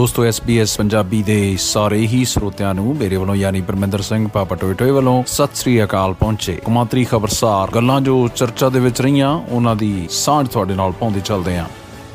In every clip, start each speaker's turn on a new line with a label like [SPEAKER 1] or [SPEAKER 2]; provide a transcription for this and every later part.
[SPEAKER 1] ਦੋਸਤੋ SBS ਪੰਜਾਬੀ ਦੇ ਸਾਰੇ ਹੀ ਸਰੋਤਿਆਂ ਨੂੰ ਮੇਰੇ ਵੱਲੋਂ ਯਾਨੀ ਪਰਮਿੰਦਰ ਸਿੰਘ, ਪਾਪਾ ਟੋਇਟੋਏ ਵੱਲੋਂ ਸਤਿ ਸ੍ਰੀ ਅਕਾਲ ਪਹੁੰਚੇ। ਕਮਾਤਰੀ ਖਬਰਸਾਰ, ਗੱਲਾਂ ਜੋ ਚਰਚਾ ਦੇ ਵਿੱਚ ਰਹੀਆਂ, ਉਹਨਾਂ ਦੀ ਸਾਂਝ ਤੁਹਾਡੇ ਨਾਲ ਪਾਉਂਦੇ ਚੱਲਦੇ ਆਂ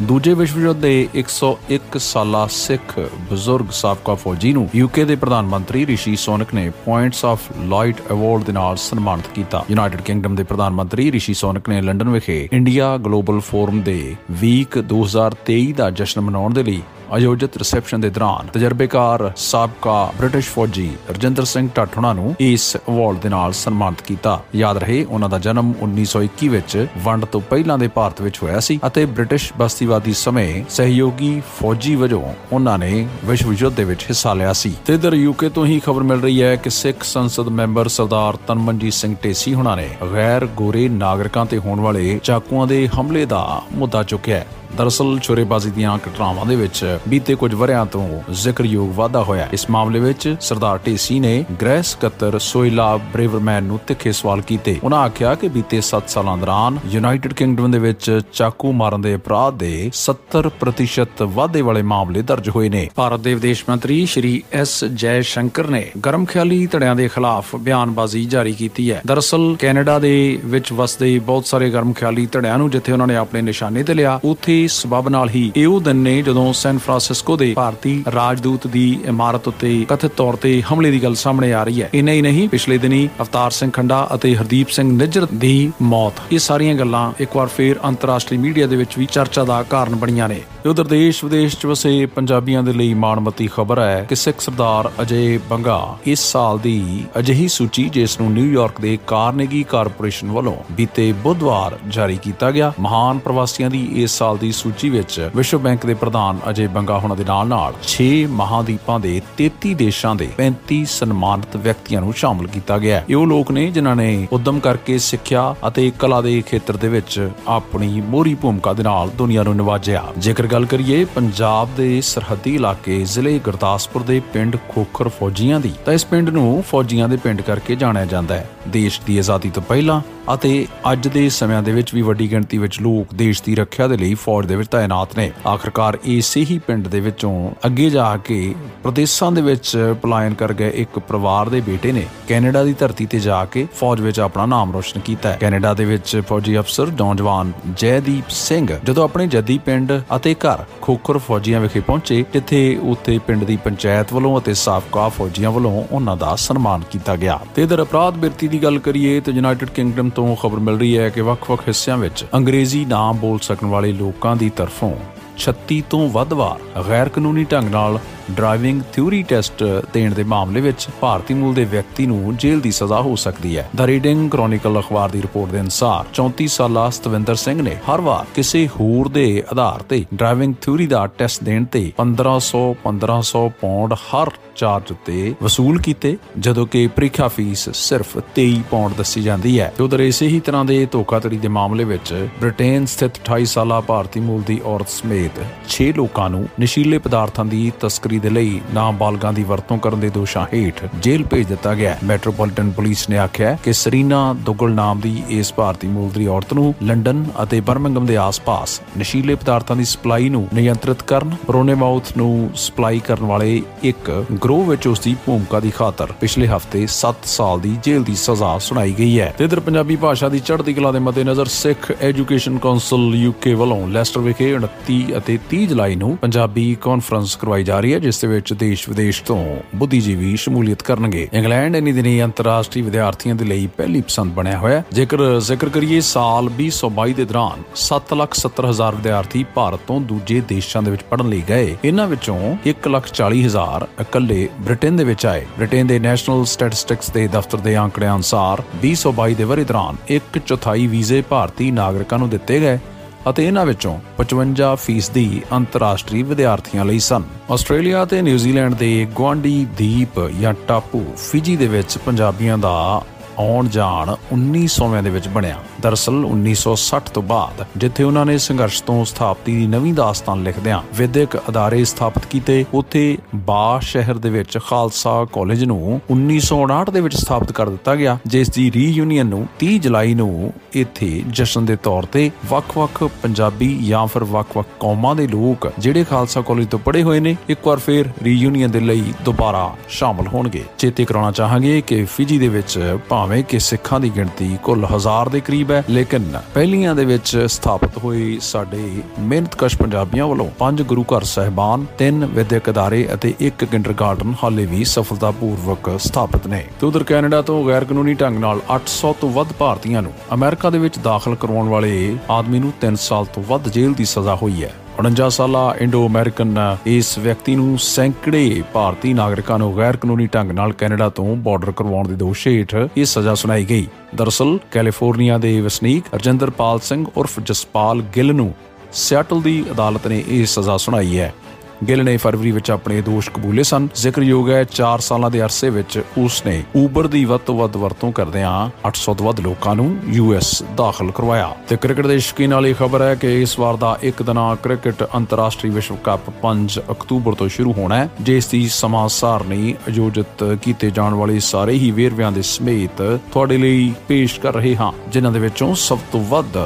[SPEAKER 1] ਦੂਜੇ ਵਿਸ਼ਵ ਯੁੱਧ ਦੇ 101 ਸਾਲਾ ਸਿੱਖ ਬਜ਼ੁਰਗ ਸਾਬਕਾ ਫੌਜੀ ਨੂੰ ਯੂਕੇ ਦੇ ਪ੍ਰਧਾਨ ਮੰਤਰੀ ਰਿਸ਼ੀ ਸੋਨਕ ਨੇ ਪੁਆਇੰਟਸ ਆਫ ਲਾਈਟ ਅਵਾਰਡ ਦੇ ਨਾਲ ਸਨਮਾਨਿਤ ਕੀਤਾ। ਯੂਨਾਈਟਿਡ ਕਿੰਗਡਮ ਦੇ ਪ੍ਰਧਾਨ ਮੰਤਰੀ ਰਿਸ਼ੀ ਸੋਨਕ ਨੇ ਲੰਡਨ ਵਿਖੇ ਇੰਡੀਆ ਗਲੋਬਲ ਫੋਰਮ ਦੇ ਵੀਕ 2023 ਦਾ ਜਸ਼ਨ ਮਨਾਉਣ ਦੇ ਲਈ ਆਯੋਜਿਤ ਰਿਸੈਪਸ਼ਨ ਦੇ ਦੌਰਾਨ ਤਜਰਬੇਕਾਰ ਸਾਬਕਾ ਬ੍ਰਿਟਿਸ਼ ਫੌਜੀ ਰਜਿੰਦਰ ਸਿੰਘ ਟਾਠੁਣਾ ਨੂੰ ਇਸ ਅਵਾਰਡ ਦੇ ਨਾਲ ਸਨਮਾਨਿਤ ਕੀਤਾ। ਯਾਦ ਰਹੇ, ਉਹਨਾਂ ਦਾ ਜਨਮ 1921 ਵਿੱਚ ਵੰਡ ਤੋਂ ਪਹਿਲਾਂ ਦੇ ਭਾਰਤ ਵਿੱਚ ਹੋਇਆ ਸੀ ਅਤੇ ਬ੍ਰਿਟਿਸ਼ ਬਸਤੀਵਾਦੀ ਸਮੇਂ ਸਹਿਯੋਗੀ ਫੌਜੀ ਵਜੋਂ ਉਹਨਾਂ ਨੇ ਵਿਸ਼ਵ ਯੁੱਧ ਦੇ ਵਿੱਚ ਹਿੱਸਾ ਲਿਆ ਸੀ। ਤੇ ਇਧਰ ਯੂਕੇ ਤੋਂ ਹੀ ਖਬਰ ਮਿਲ ਰਹੀ ਹੈ ਕਿ ਸਿੱਖ ਸੰਸਦ ਮੈਂਬਰ ਸਰਦਾਰ ਤਨਮਨਜੀਤ ਸਿੰਘ ਢੇਸੀ ਹੁਣਾਂ ਨੇ ਗੈਰ ਗੋਰੇ ਨਾਗਰਿਕਾਂ ਤੇ ਹੋਣ ਵਾਲੇ ਚਾਕੂਆਂ ਦੇ ਹਮਲੇ ਦਾ ਮੁੱਦਾ ਚੁੱਕਿਆ ਹੈ। ਦਰਅਸਲ ਚੋਰੇਬਾਜ਼ੀ ਦੀਆਂ ਘਟਨਾਵਾਂ ਦੇ ਵਿੱਚ ਬੀਤੇ ਕੁਝ ਵਰਿਆਂ ਤੋਂ ਜ਼ਿਕਰਯੋਗ ਵਾਧਾ ਹੋਇਆ ਇਸ ਮਾਮਲੇ ਵਿੱਚ ਸਰਦਾਰ ਢੇਸੀ ਨੇ ਗ੍ਰਹਿ ਸਕੱਤਰ ਸੋਇਲਾ ਬ੍ਰੇਵਰਮੈਨ ਨੂੰ ਤਿੱਖੇ ਸਵਾਲ ਕੀਤੇ। ਉਹਨਾਂ ਆਖਿਆ ਕਿ ਬੀਤੇ 7 ਸਾਲਾਂ ਦੌਰਾਨ ਯੂਨਾਈਟਿਡ ਕਿੰਗਡਮ ਦੇ ਵਿੱਚ ਚਾਕੂ ਮਾਰਨ ਦੇ ਅਪਰਾਧ ਦੇ 70% ਵਾਧੇ ਵਾਲੇ ਮਾਮਲੇ ਦਰਜ ਹੋਏ ਨੇ। ਭਾਰਤ ਦੇ ਵਿਦੇਸ਼ ਮੰਤਰੀ ਸ਼੍ਰੀ ਐਸ ਜੈ ਸ਼ੰਕਰ ਨੇ ਗਰਮ ਖਿਆਲੀ ਧੜਿਆਂ ਦੇ ਖਿਲਾਫ ਬਿਆਨਬਾਜ਼ੀ ਜਾਰੀ ਕੀਤੀ ਹੈ। ਦਰਅਸਲ ਕੈਨੇਡਾ ਦੇ ਵਿੱਚ ਵਸਦੇ ਬਹੁਤ ਸਾਰੇ ਗਰਮ ਖਿਆਲੀ ਧੜਿਆਂ ਨੂੰ ਜਿੱਥੇ ਉਹਨਾਂ ਨੇ ਆਪਣੇ ਨਿਸ਼ਾਨੇ ਤੇ ਲਿਆ, ਉੱਥੇ ਸਬਬ ਨਾਲ ਹੀ ਇਹ ਉਹ ਦਿਨ ਨੇ ਜਦੋਂ ਸੈਨ ਫਰਾਂਸਿਸਕੋ ਦੇ ਭਾਰਤੀ ਰਾਜਦੂਤ ਦੀ ਇਮਾਰਤ ਉੱਤੇ ਕਥਿਤ ਤੌਰ ਤੇ ਹਮਲੇ ਦੀ ਗੱਲ ਸਾਹਮਣੇ ਆ ਰਹੀ ਹੈ। ਇੰਨਾ ਹੀ ਨਹੀਂ, ਪਿਛਲੇ ਦਿਨੀ ਅਵਤਾਰ ਸਿੰਘ ਖੰਡਾ ਅਤੇ ਹਰਦੀਪ ਸਿੰਘ ਨਿੱਜਰ ਦੀ ਮੌਤ। ਇਹ ਸਾਰੀਆਂ ਗੱਲਾਂ ਇੱਕ ਵਾਰ ਫੇਰ ਅੰਤਰਰਾਸ਼ਟਰੀ ਮੀਡੀਆ ਦੇ ਵਿੱਚ ਵੀ ਚਰਚਾ ਦਾ ਕਾਰਨ ਬਣੀਆਂ ਨੇ। ਉਧਰ ਦੇਸ਼ ਵਿਦੇਸ਼ ਚ ਵਸੇ ਪੰਜਾਬੀਆਂ ਦੇ ਲਈ ਮਾਣਮੱਤੀ ਖਬਰ ਹੈ ਕਿ ਸਿੱਖ ਸਰਦਾਰ ਅਜੇ ਬੰਗਾ ਇਸ ਸਾਲ ਦੀ ਅਜਿਹੀ ਸੂਚੀ ਜਿਸ ਨੂੰ ਨਿਊਯਾਰਕ ਦੇ ਕਾਰਨੇਗੀ ਕਾਰਪੋਰੇਸ਼ਨ ਵੱਲੋਂ ਬੀਤੇ ਬੁੱਧਵਾਰ ਜਾਰੀ ਕੀਤਾ ਗਿਆ, ਮਹਾਨ ਪ੍ਰਵਾਸੀਆਂ ਦੀ ਇਸ ਸਾਲ ਦੀ ਸੂਚੀ ਵਿੱਚ ਵਿਸ਼ਵ ਬੈਂਕ ਦੇ ਪ੍ਰਧਾਨ ਅਜੇ ਬੰਗਾ ਹੋਣਾ ਦੇ ਨਾਲ ਨਾਲ 6 ਮਹਾਦੀਪਾਂ ਦੇ 33 ਦੇਸ਼ਾਂ ਦੇ 35 ਸਨਮਾਨਿਤ ਵਿਅਕਤੀਆਂ ਨੂੰ ਸ਼ਾਮਲ ਕੀਤਾ ਗਿਆ ਹੈ। ਇਹ ਉਹ ਲੋਕ ਨੇ ਜਿਨ੍ਹਾਂ ਨੇ ਉਦਮ ਕਰਕੇ ਸਿੱਖਿਆ ਅਤੇ ਕਲਾ ਦੇ ਖੇਤਰ ਦੇ ਵਿੱਚ ਆਪਣੀ ਮੋਹਰੀ ਭੂਮਿਕਾ ਦੇ ਨਾਲ ਦੁਨੀਆ ਨੂੰ ਨਿਵਾਜਿਆ। ਜੇਕਰ ਗੱਲ ਕਰੀਏ ਪੰਜਾਬ ਦੇ ਸਰਹੱਦੀ ਇਲਾਕੇ ਜ਼ਿਲ੍ਹੇ ਗੁਰਦਾਸਪੁਰ ਦੇ ਪਿੰਡ ਖੋਖਰ ਫੌਜੀਆਂ ਦੀ, ਤਾਂ ਇਸ ਪਿੰਡ ਨੂੰ ਫੌਜੀਆਂ ਦੇ ਪਿੰਡ ਕਰਕੇ ਜਾਣਿਆ ਜਾਂਦਾ ਹੈ। ਦੇਸ਼ ਦੀ ਆਜ਼ਾਦੀ ਤੋਂ ਪਹਿਲਾਂ ਅਤੇ ਅੱਜ ਦੇ ਸਮਿਆਂ ਦੇ ਵਿੱਚ ਵੀ ਵੱਡੀ ਗਿਣਤੀ ਵਿੱਚ ਲੋਕ ਦੇਸ਼ ਦੀ ਰੱਖਿਆ ਦੇ ਲਈ ਫੌਜ ਦੇ ਵਿੱਚ ਤਾਇਨਾਤ ਨੇ। ਆਖਰਕਾਰ ਇਸੇ ਹੀ ਪਿੰਡ ਦੇ ਵਿੱਚੋਂ ਅੱਗੇ ਜਾ ਕੇ ਪ੍ਰਦੇਸ਼ਾਂ ਦੇ ਵਿੱਚ ਪਲਾਇਨ ਕਰ ਗਏ ਇੱਕ ਪਰਿਵਾਰ ਦੇ ਬੇਟੇ ਨੇ ਕੈਨੇਡਾ ਦੀ ਧਰਤੀ ਤੇ ਜਾ ਕੇ ਫੌਜ ਵਿੱਚ ਆਪਣਾ ਨਾਮ ਰੋਸ਼ਨ ਕੀਤਾ ਹੈ। ਕੈਨੇਡਾ ਦੇ ਵਿੱਚ ਫੌਜੀ ਅਫਸਰ ਨੌਜਵਾਨ ਜੈਦੀਪ ਸਿੰਘ ਜਦੋਂ ਆਪਣੇ ਜੱਦੀ ਪਿੰਡ ਅਤੇ ਘਰ ਖੋਖਰ ਫੌਜੀਆਂ ਵਿਖੇ ਪਹੁੰਚੇ, ਜਿੱਥੇ ਉੱਥੇ ਪਿੰਡ ਦੀ ਪੰਚਾਇਤ ਵੱਲੋਂ ਅਤੇ ਸਾਬਕਾ ਫੌਜੀਆਂ ਵੱਲੋਂ ਉਹਨਾਂ ਦਾ ਸਨਮਾਨ ਕੀਤਾ ਗਿਆ। ਤੇ ਇਧਰ ਅਪਰਾਧ ਬਿਰਤੀ ਦੀ ਗੱਲ ਕਰੀਏ ਤਾਂ ਯੂਨਾਈਟਿਡ ਕਿੰਗਡਮ ਤੋਂ ਖਬਰ ਮਿਲ ਰਹੀ ਹੈ ਕਿ ਵੱਖ-ਵੱਖ ਹਿੱਸਿਆਂ ਵਿੱਚ ਅੰਗਰੇਜ਼ੀ ਨਾ ਬੋਲ ਸਕਣ ਵਾਲੇ ਲੋਕਾਂ ਦੀ ਤਰਫੋਂ 36 ਤੋਂ ਵੱਧ ਵਾਰ ਗੈਰ ਕਾਨੂੰਨੀ ਢੰਗ ਨਾਲ ਡਰਾਈਵਿੰਗ ਥਿਊਰੀ ਟੈਸਟ ਦੇਣ ਦੇ ਮਾਮਲੇ ਵਿੱਚ ਭਾਰਤੀ ਮੂਲ ਦੇ ਵਿਅਕਤੀ ਨੂੰ ਜੇਲ੍ਹ ਦੀ ਸਜ਼ਾ ਹੋ ਸਕਦੀ ਹੈ। ਦ ਰੀਡਿੰਗ ਕ੍ਰੋਨਿਕਲ ਅਖਬਾਰ ਦੀ ਰਿਪੋਰਟ ਦੇ ਅਨੁਸਾਰ 34 ਸਾਲਾ ਸਤਵਿੰਦਰ ਸਿੰਘ ਨੇ ਹਰ ਵਾਰ ਕਿਸੇ ਹੋਰ ਦੇ ਆਧਾਰ ਤੇ ਡਰਾਈਵਿੰਗ ਥਿਊਰੀ ਦਾ ਟੈਸਟ ਦੇਣ ਤੇ 1500 1500 ਪੌਂਡ ਹਰ ਚਾਰਜ ਉੱਤੇ ਵਸੂਲ ਕੀਤੇ, ਜਦੋਂ ਕਿ ਪ੍ਰੀਖਿਆ ਫੀਸ ਸਿਰਫ 23 ਪੌਂਡ ਦੱਸੀ ਜਾਂਦੀ ਹੈ। ਉਧਰ ਇਸੇ ਹੀ ਤਰ੍ਹਾਂ ਦੇ ਧੋਖਾਧੜੀ ਦੇ ਮਾਮਲੇ ਵਿੱਚ ਬ੍ਰਿਟੇਨ ਸਥਿਤ 28 ਸਾਲਾ ਭਾਰਤੀ ਮੂਲ ਦੀ ਔਰਤ ਸਮੇਤ 6 ਲੋਕਾਂ ਨੂੰ ਨਸ਼ੀਲੇ ਪਦਾਰਥਾਂ ਦੀ ਤਸਕਰੀ ਦੇ ਲਈ ਨਾਬਾਲਗਾਂ ਦੀ ਵਰਤੋਂ ਕਰਨ ਦੇ ਦੋਸ਼ਾਂ ਹੇਠ ਜੇਲ੍ਹ ਭੇਜ ਦਿੱਤਾ ਗਿਆ ਮੈਟਰੋਪੋਲੀਟਨ ਪੁਲਿਸ ਨੇ ਆਖਿਆ ਕਿ ਸਰੀਨਾ ਦੁਗਲ ਨਾਮ ਦੀ ਇਸ ਭਾਰਤੀ ਮੂਲ ਦੀ ਔਰਤ ਨੂੰ ਲੰਡਨ ਅਤੇ ਬਰਮਿੰਗਮ ਦੇ ਆਸ-ਪਾਸ ਨਸ਼ੀਲੇ ਪਦਾਰਥਾਂ ਦੀ ਸਪਲਾਈ ਨੂੰ ਨਿਯੰਤਰਿਤ ਕਰਨ ਪ੍ਰੋਨੇਮਾਊਥ ਨੂੰ ਸਪਲਾਈ ਕਰਨ ਵਾਲੇ ਇੱਕ ਗਰੋਹ ਵਿੱਚ ਉਸ ਦੀ ਭੂਮਿਕਾ ਦੀ ਖਾਤਰ ਪਿਛਲੇ ਹਫ਼ਤੇ 7 ਸਾਲ ਦੀ ਜੇਲ੍ਹ ਦੀ ਸਜ਼ਾ ਸੁਣਾਈ ਗਈ ਹੈ। ਤੇ ਇਧਰ ਪੰਜਾਬੀ ਭਾਸ਼ਾ ਦੀ ਚੜ੍ਹਦੀ ਕਲਾ ਦੇ ਮੱਦੇਨਜ਼ਰ ਸਿੱਖ ਐਜੂਕੇਸ਼ਨ ਕਾਉਂਸਲ ਯੂਕੇ ਵੱਲੋਂ ਲੈਸਟਰ ਵਿਖੇ 29 ਅਤੇ 30 ਜੁਲਾਈ ਨੂੰ ਪੰਜਾਬੀ ਕਾਨਫਰੰਸ ਕਰਵਾਈ ਜਾ ਰਹੀ ਹੈ ਜਿਸ ਦੇ ਵਿੱਚ ਦੇਸ਼ ਵਿਦੇਸ਼ ਤੋਂ ਬੁੱਧੀਜੀਵੀ ਸ਼ਮੂਲੀਅਤ ਕਰਨਗੇ। ਇੰਗਲੈਂਡ ਇਨੀ ਦਿਨੀ ਅੰਤਰਰਾਸ਼ਟਰੀ ਵਿਦਿਆਰਥੀਆਂ ਦੇ ਲਈ ਪਹਿਲੀ ਪਸੰਦ ਬਣਿਆ ਹੋਇਆ ਹੈ। ਜੇਕਰ ਜ਼ਿਕਰ ਕਰੀਏ, ਸਾਲ 2022 ਦੇ ਦੌਰਾਨ 770000 ਵਿਦਿਆਰਥੀ ਭਾਰਤ ਤੋਂ ਦੂਜੇ ਦੇਸ਼ਾਂ ਦੇ ਵਿੱਚ ਪੜ੍ਹਨ ਲਈ ਗਏ। ਇਹਨਾਂ ਵਿੱਚੋਂ 140000 ਇਕੱਲੇ ਬ੍ਰਿਟੇਨ ਦੇ ਵਿੱਚ ਆਏ। ਬ੍ਰਿਟੇਨ ਦੇ ਨੈਸ਼ਨਲ ਸਟੈਟਿਸਟਿਕਸ ਦੇ ਦਫ਼ਤਰ ਦੇ ਅੰਕੜਿਆਂ ਅਨੁਸਾਰ 2022 ਦੇ ਵਰੇ ਦੌਰਾਨ ਇੱਕ ਚੌਥਾਈ ਵੀਜ਼ੇ ਭਾਰਤੀ ਨਾਗਰਿਕਾਂ ਨੂੰ ਦਿੱਤੇ ਗਏ। ਅਤੇ ਇਹਨਾਂ ਵਿੱਚੋਂ 55% ਦੀ ਅੰਤਰਰਾਸ਼ਟਰੀ ਵਿਦਿਆਰਥੀਆਂ ਲਈ ਸਨ। ਆਸਟ੍ਰੇਲੀਆ ਤੇ ਨਿਊਜ਼ੀਲੈਂਡ ਦੇ ਗਵਾਂਡੀ ਦੀਪ ਜਾਂ ਟਾਪੂ ਫਿਜੀ ਦੇ ਵਿੱਚ ਪੰਜਾਬੀਆਂ ਦਾ ਆਉਣ ਜਾਣ 1900ਵੇਂ ਦੇ ਵਿੱਚ ਬਣਿਆ। ਦਰਅਸਲ 1960 ਤੋਂ ਬਾਅਦ ਜਿੱਥੇ ਉਹਨਾਂ ਨੇ ਸੰਘਰਸ਼ ਤੋਂ ਸਥਾਪਤੀ ਦੀ ਨਵੀਂ ਦਾਸਤਾਨ ਲਿਖਦਿਆਂ ਵਿਦਿਅਕ ਅਦਾਰੇ ਸਥਾਪਿਤ ਕੀਤੇ, ਉੱਥੇ ਬਾ ਸ਼ਹਿਰ ਦੇ ਵਿੱਚ ਖਾਲਸਾ ਕਾਲਜ ਨੂੰ 1959 ਦੇ ਵਿੱਚ ਸਥਾਪਿਤ ਕਰ ਦਿੱਤਾ ਗਿਆ, ਜਿਸ ਦੀ ਰੀਯੂਨੀਅਨ ਨੂੰ 30 ਜੁਲਾਈ ਨੂੰ ਇੱਥੇ ਜਸ਼ਨ ਦੇ ਤੌਰ ਤੇ ਵੱਖ-ਵੱਖ ਪੰਜਾਬੀ ਜਾਂ ਫਿਰ ਵੱਖ-ਵੱਖ ਕੌਮਾਂ ਦੇ ਲੋਕ ਜਿਹੜੇ ਖਾਲਸਾ ਕਾਲਜ ਤੋਂ ਪੜ੍ਹੇ ਹੋਏ ਨੇ, ਇੱਕ ਵਾਰ ਫੇਰ ਰੀਯੂਨੀਅਨ ਦੇ ਲਈ ਦੁਬਾਰਾ ਸ਼ਾਮਲ ਹੋਣਗੇ। ਚੇਤੇ ਕਰਾਉਣਾ ਚਾਹਾਂਗੇ ਕਿ ਫਿਜੀ ਦੇ ਵਿੱਚ ਭਾਵੇਂ ਕਿ ਸਿੱਖਾਂ ਦੀ ਗਿਣਤੀ ਕੁੱਲ ਹਜ਼ਾਰ ਦੇ ਕਰੀਬ ਹੈ, ਲੇਕਿਨ ਪਹਿਲੀਆਂ ਦੇ ਵਿੱਚ ਸਥਾਪਿਤ ਹੋਈ ਸਾਡੇ ਮਿਹਨਤਕਸ਼ ਪੰਜਾਬੀਆਂ ਵੱਲੋਂ ਪੰਜ ਗੁਰੂ ਘਰ ਸਹਿਬਾਨ, ਤਿੰਨ ਵਿਦਿਅਕ ਅਦਾਰੇ ਅਤੇ ਇੱਕ ਕਿੰਡਰਗਾਰਟਨ ਹਾਲੇ ਵੀ ਸਫਲਤਾਪੂਰਵਕ ਸਥਾਪਿਤ ਨੇ। ਤੇ ਉਧਰ ਕੈਨੇਡਾ ਤੋਂ ਗੈਰ ਕਾਨੂੰਨੀ ਢੰਗ ਨਾਲ 800 ਤੋਂ ਵੱਧ ਭਾਰਤੀਆਂ ਨੂੰ ਅਮਰੀਕਾ ਦੇ ਵਿੱਚ ਦਾਖਲ ਕਰਵਾਉਣ ਵਾਲੇ ਆਦਮੀ ਨੂੰ 3 ਸਾਲ ਤੋਂ ਵੱਧ ਜੇਲ੍ਹ ਦੀ ਸਜ਼ਾ ਹੋਈ ਹੈ। 49 ਸਾਲਾ ਇੰਡੋ ਅਮਰੀਕਨ ਇਸ ਵਿਅਕਤੀ ਨੂੰ ਸੈਂਕੜੇ ਭਾਰਤੀ ਨਾਗਰਿਕਾਂ ਨੂੰ ਗੈਰ ਕਾਨੂੰਨੀ ਢੰਗ ਨਾਲ ਕੈਨੇਡਾ ਤੋਂ ਬਾਰਡਰ ਕਰਵਾਉਣ ਦੇ ਦੋਸ਼ ਹੇਠ ਇਹ ਸਜ਼ਾ ਸੁਣਾਈ ਗਈ। ਦਰਅਸਲ, ਕੈਲੀਫੋਰਨੀਆ ਦੇ ਵਸਨੀਕ ਰਜਿੰਦਰਪਾਲ ਸਿੰਘ ਉਰਫ ਜਸਪਾਲ ਗਿੱਲ ਨੂੰ ਸਿਆਟਲ ਦੀ ਅਦਾਲਤ ਨੇ ਇਹ ਸਜ਼ਾ ਸੁਣਾਈ ਹੈ। ਗਿੱਲ ਨੇ ਫਰਵਰੀ ਵਿੱਚ ਆਪਣੇ ਦੋਸ਼ ਕਬੂਲੇ ਸਨ। ਜ਼ਿਕਰਯੋਗ ਹੈ 4 ਸਾਲਾਂ ਦੇ ਅਰਸੇ ਵਿੱਚ ਉਸ ਨੇ ਊਬਰ ਦੀ ਵੱਧ ਤੋਂ ਵੱਧ ਵਰਤੋਂ ਕਰਦਿਆਂ 800 ਤੋਂ ਵੱਧ ਲੋਕਾਂ ਨੂੰ ਯੂਐਸ ਦਾਖਲ ਕਰਵਾਇਆ। ਤੇ ਕ੍ਰਿਕਟ ਦੇ ਸ਼ੌਕੀਨ ਵਾਲੀ ਖਬਰ ਹੈ ਕਿ ਇਸ ਵਾਰ ਦਾ ਇੱਕ ਦਿਨਾ ਕ੍ਰਿਕਟ ਅੰਤਰਰਾਸ਼ਟਰੀ ਵਿਸ਼ਵ ਕੱਪ 5 ਅਕਤੂਬਰ ਤੋਂ ਸ਼ੁਰੂ ਹੋਣਾ ਹੈ, ਜਿਸ ਦੀ ਸਮਾਂ ਸਾਰਣੀ ਆਯੋਜਿਤ ਕੀਤੇ ਜਾਣ ਵਾਲੇ ਸਾਰੇ ਹੀ ਵੇਰਵਿਆਂ ਦੇ ਸਮੇਤ ਤੁਹਾਡੇ ਲਈ ਪੇਸ਼ ਕਰ ਰਹੇ ਹਾਂ, ਜਿਨ੍ਹਾਂ ਦੇ ਵਿੱਚੋਂ ਸਭ ਤੋਂ ਵੱਧ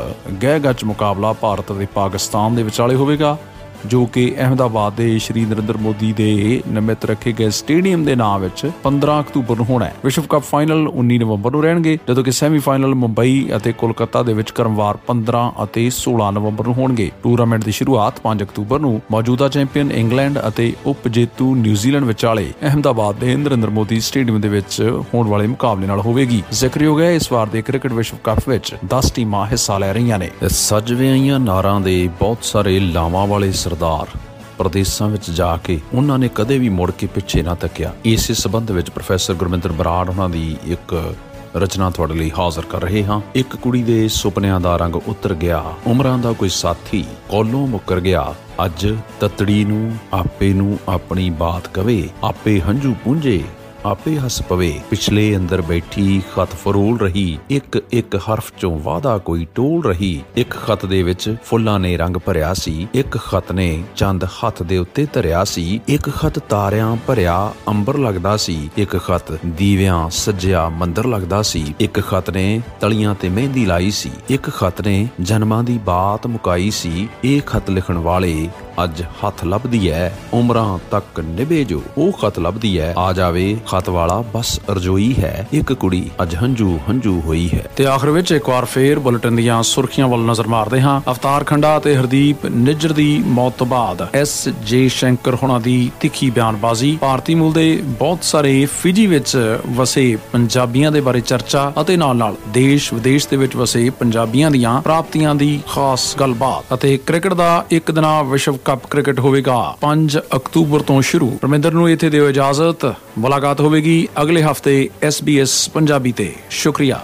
[SPEAKER 1] ਗਹਿ ਗੱਚ ਮੁਕਾਬਲਾ ਭਾਰਤ ਅਤੇ ਪਾਕਿਸਤਾਨ ਦੇ ਵਿਚਾਲੇ ਹੋਵੇਗਾ। ਜੋ ਕਿ ਅਹਮਦਾਬਾਦ ਦੇ ਸ਼੍ਰੀ ਨਰਿੰਦਰ ਮੋਦੀ ਦੇ ਨਿਮਿਤ ਰੱਖੇ ਗਏ ਸਟੇਡੀਅਮ ਦੇ ਨਾਮ ਵਿੱਚ 15 ਅਕਤੂਬਰ ਨੂੰ ਹੋਣਾ ਹੈ। ਵਿਸ਼ਵ ਕੱਪ ਫਾਈਨਲ 19 ਨਵੰਬਰ ਨੂੰ ਰਹਿਣਗੇ, ਜਦੋਂ ਕਿ ਸੈਮੀਫਾਈਨਲ ਮੁੰਬਈ ਅਤੇ ਕੋਲਕਾਤਾ ਦੇ ਵਿੱਚ ਕਰਮਵਾਰ 15 ਅਤੇ 16 ਨਵੰਬਰ ਨੂੰ ਹੋਣਗੇ। ਟੂਰਨਾਮੈਂਟ ਦੀ ਸ਼ੁਰੂਆਤ 5 ਅਕਤੂਬਰ ਨੂੰ ਮੌਜੂਦਾ ਚੈਂਪੀਅਨ ਇੰਗਲੈਂਡ ਅਤੇ ਉਪ ਜੇਤੂ ਨਿਊਜ਼ੀਲੈਂਡ ਵਿਚਾਲੇ ਅਹਮਦਾਬਾਦ ਦੇ ਨਰਿੰਦਰ ਮੋਦੀ ਸਟੇਡੀਅਮ ਦੇ ਵਿੱਚ ਹੋਣ ਵਾਲੇ ਮੁਕਾਬਲੇ ਨਾਲ ਹੋਵੇਗੀ। ਜ਼ਿਕਰਯੋਗ ਹੈ, ਇਸ ਵਾਰ ਦੇ ਕ੍ਰਿਕਟ ਵਿਸ਼ਵ ਕੱਪ ਵਿੱਚ 10 ਟੀਮਾਂ ਹਿੱਸਾ ਲੈ ਰਹੀਆਂ ਨੇ। ਸਜਵੀਆਂ ਨਾਰਾਂ ਦੇ ਬਹੁਤ ਸਾਰੇ ਲਾਵਾਂ ਵਾਲੇ ਸਰਦਾਰ। ਪ੍ਰਦੇਸ਼ਾਂ ਵਿੱਚ ਜਾ ਕੇ ਉਹਨਾਂ ਨੇ ਕਦੇ ਵੀ ਮੁੜ ਕੇ ਪਿੱਛੇ ਨਾ ਤੱਕਿਆ। ਇਸੇ ਸਬੰਧ ਵਿੱਚ ਪ੍ਰੋਫੈਸਰ ਗੁਰਮਿੰਦਰ ਬਰਾੜ ਉਹਨਾਂ ਦੀ ਇੱਕ ਰਚਨਾ ਤੁਹਾਡੇ ਲਈ ਹਾਜ਼ਰ ਕਰ ਰਹੇ ਹਾਂ। ਇੱਕ ਕੁੜੀ ਦੇ ਸੁਪਨਿਆਂ ਦਾ ਰੰਗ ਉਤਰ ਗਿਆ। ਉਮਰਾਂ ਦਾ ਕੋਈ ਸਾਥੀ ਕੋਲੋਂ ਮੁੱਕਰ ਗਿਆ। ਅੱਜ ਤਤੜੀ ਨੂੰ, ਆਪੇ ਨੂੰ ਆਪਣੀ ਬਾਤ ਕਵੇ। ਆਪੇ ਹੰਝੂ ਪੁੰਝੇ। ਆਪੇ ਹੱਸ ਪਵੇ। ਪਿਛਲੇ ਅੰਦਰ ਬੈਠੀ ਖਤ ਫਰੋਲ ਰਹੀ। ਇੱਕ ਇੱਕ ਹਰਫ ਚੋਂ ਵਾਦਾ ਕੋਈ ਟੋਲ ਰਹੀ। ਇੱਕ ਖਤ ਦੇ ਵਿੱਚ ਫੁੱਲਾਂ ਨੇ ਰੰਗ ਭਰਿਆ ਸੀ। ਇੱਕ ਖਤ ਨੇ ਚੰਦ ਹੱਥ ਦੇ ਉੱਤੇ ਧਰਿਆ ਸੀ। ਇੱਕ ਖਤ ਤਾਰਿਆਂ ਭਰਿਆ ਅੰਬਰ ਲੱਗਦਾ ਸੀ। ਇੱਕ ਖਤ ਦੀਵਿਆਂ ਸੱਜਿਆ ਮੰਦਰ ਲੱਗਦਾ ਸੀ। ਇੱਕ ਖਤ ਨੇ ਤਲੀਆਂ ਤੇ ਮਹਿੰਦੀ ਲਾਈ ਸੀ। ਇੱਕ ਖਤ ਨੇ ਜਨਮਾਂ ਦੀ ਬਾਤ ਮੁਕਾਈ ਸੀ। ਇਹ ਖਤ ਲਿਖਣ ਵਾਲੇ ਅੱਜ ਹੱਥ ਲੱਭਦੀ ਐ, ਉਮਰਾਂ ਤੱਕ ਨਿਭੇ ਜੋ ਉਹ ਖਤ ਲੱਭਦੀ ਐ। ਆ ਜਾਵੇ ਖਤ ਵਾਲਾ ਬਸ ਅਰਜ਼ੋਈ ਹੈ, ਇੱਕ ਕੁੜੀ ਅੱਜ ਹੰਝੂ ਹੰਝੂ ਹੋਈ ਹੈ। ਤੇ ਆਖਰ ਵਿੱਚ ਇੱਕ ਵਾਰ ਫੇਰ ਬੁਲਟਨ ਦੀਆਂ ਸੁਰਖੀਆਂ ਵੱਲ ਨਜ਼ਰ ਮਾਰਦੇ ਹਾਂ। ਅਵਤਾਰ ਖੰਡਾ ਤੇ ਹਰਦੀਪ ਨਿੱਜਰ ਦੀ ਮੌਤ ਤੋਂ ਬਾਅਦ ਐਸ ਜੇ ਸ਼ੰਕਰ ਹੁਣਾਂ ਦੀ ਤਿੱਖੀ ਬਿਆਨਬਾਜ਼ੀ। ਭਾਰਤੀ ਮੂਲ ਦੇ ਬਹੁਤ ਸਾਰੇ ਫਿਜੀ ਵਿੱਚ ਵਸੇ ਪੰਜਾਬੀਆਂ ਦੇ ਬਾਰੇ ਚਰਚਾ ਅਤੇ ਨਾਲ-ਨਾਲ ਦੇਸ਼ ਵਿਦੇਸ਼ ਦੇ ਵਿੱਚ ਵਸੇ ਪੰਜਾਬੀਆਂ ਦੀਆਂ ਪ੍ਰਾਪਤੀਆਂ ਦੀ ਖਾਸ ਗੱਲਬਾਤ। ਅਤੇ ਕ੍ਰਿਕਟ ਦਾ ਇੱਕ ਦਿਨਾ ਵਿਸ਼ਵ ਕੱਪ ਕ੍ਰਿਕਟ ਹੋਵੇਗਾ। 5 ਅਕਤੂਬਰ ਤੋਂ ਸ਼ੁਰੂ। ਪਰਮਿੰਦਰ ਨੂੰ ਇੱਥੇ ਦਿਓ ਇਜਾਜ਼ਤ। ਮੁਲਾਕਾਤ ਹੋਵੇਗੀ ਅਗਲੇ ਹਫ਼ਤੇ SBS ਪੰਜਾਬੀ ਤੇ। ਸ਼ੁਕਰੀਆ।